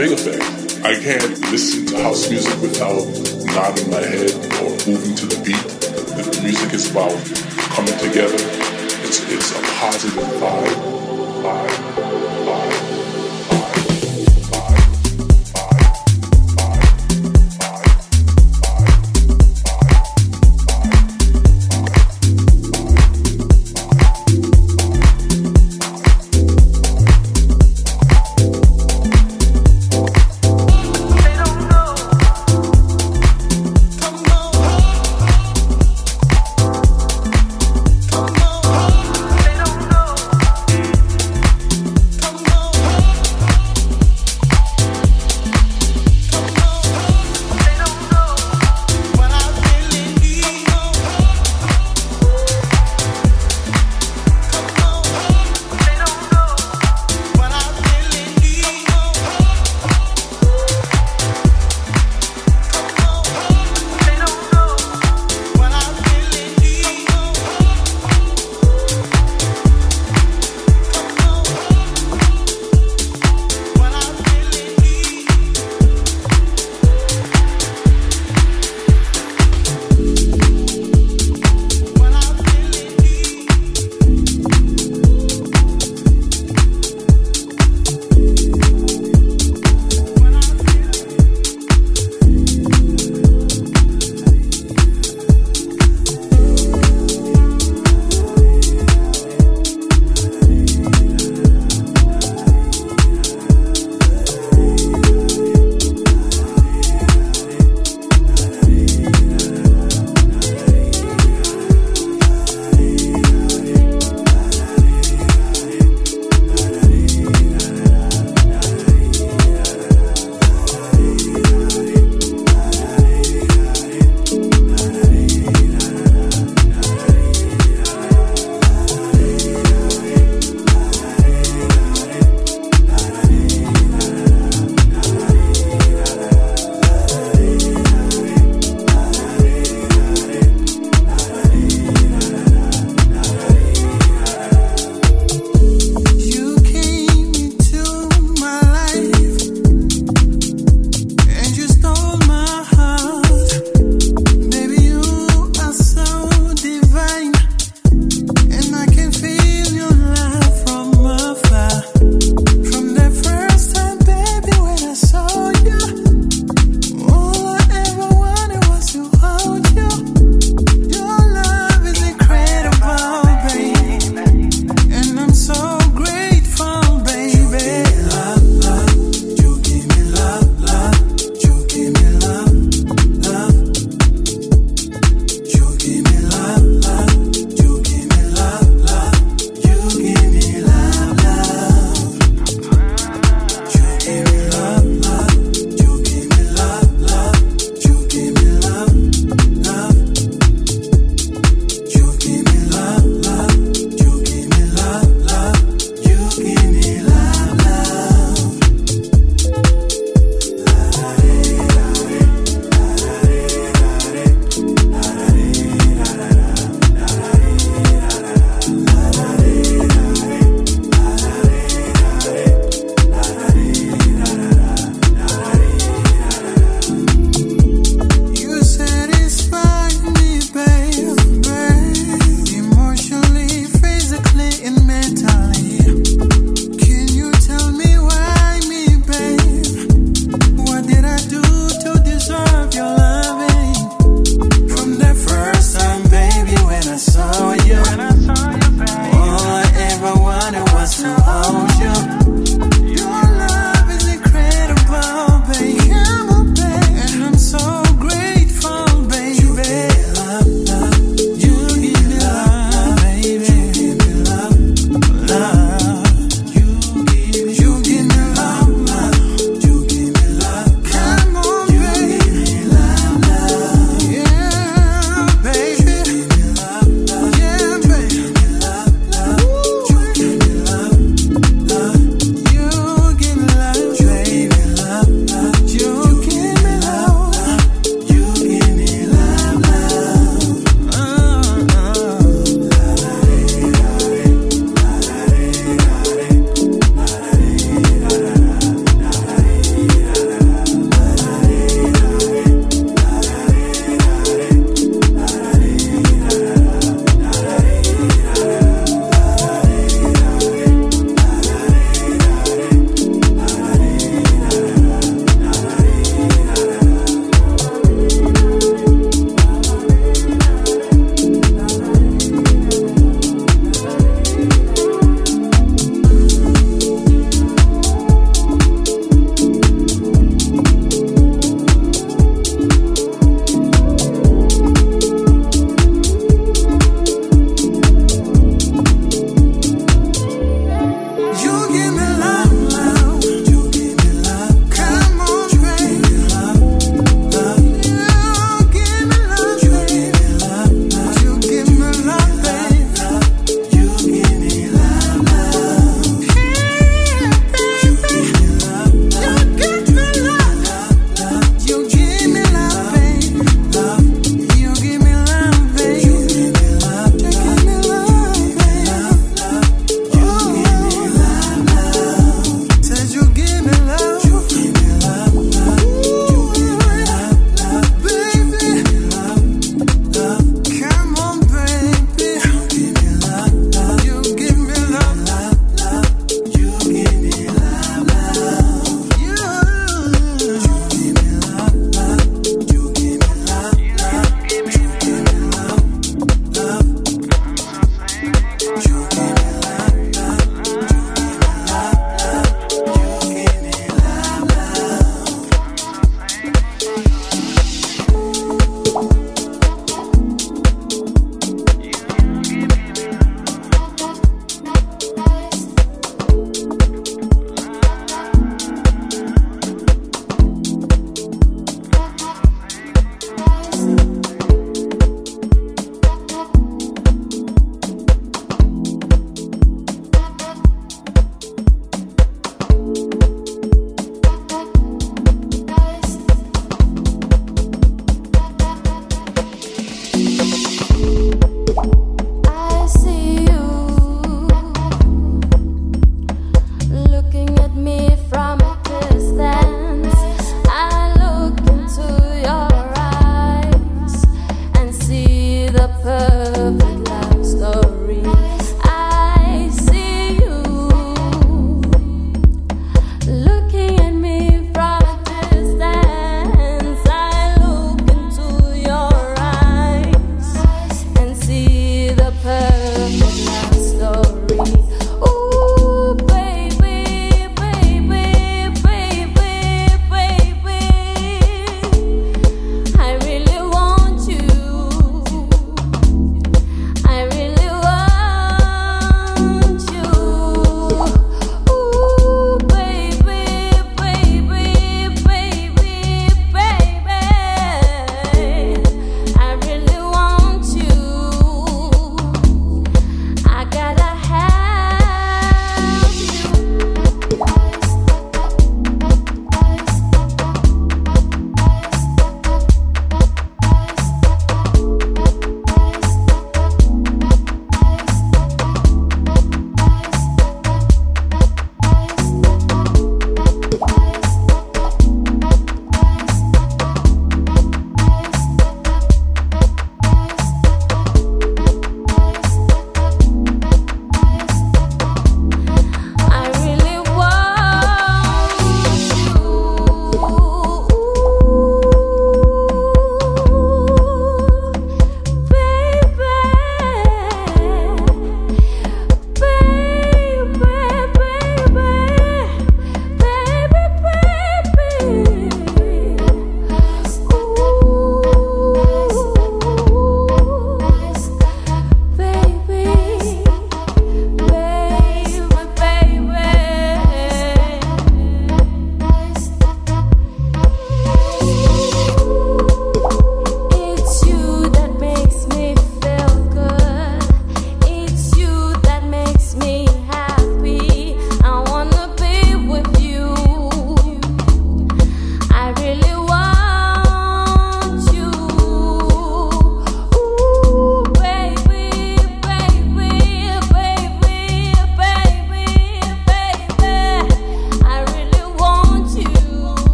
big effect. I can't listen to house music without nodding my head or moving to the beat. The music is about coming together. It's, it's a positive vibe. vibe.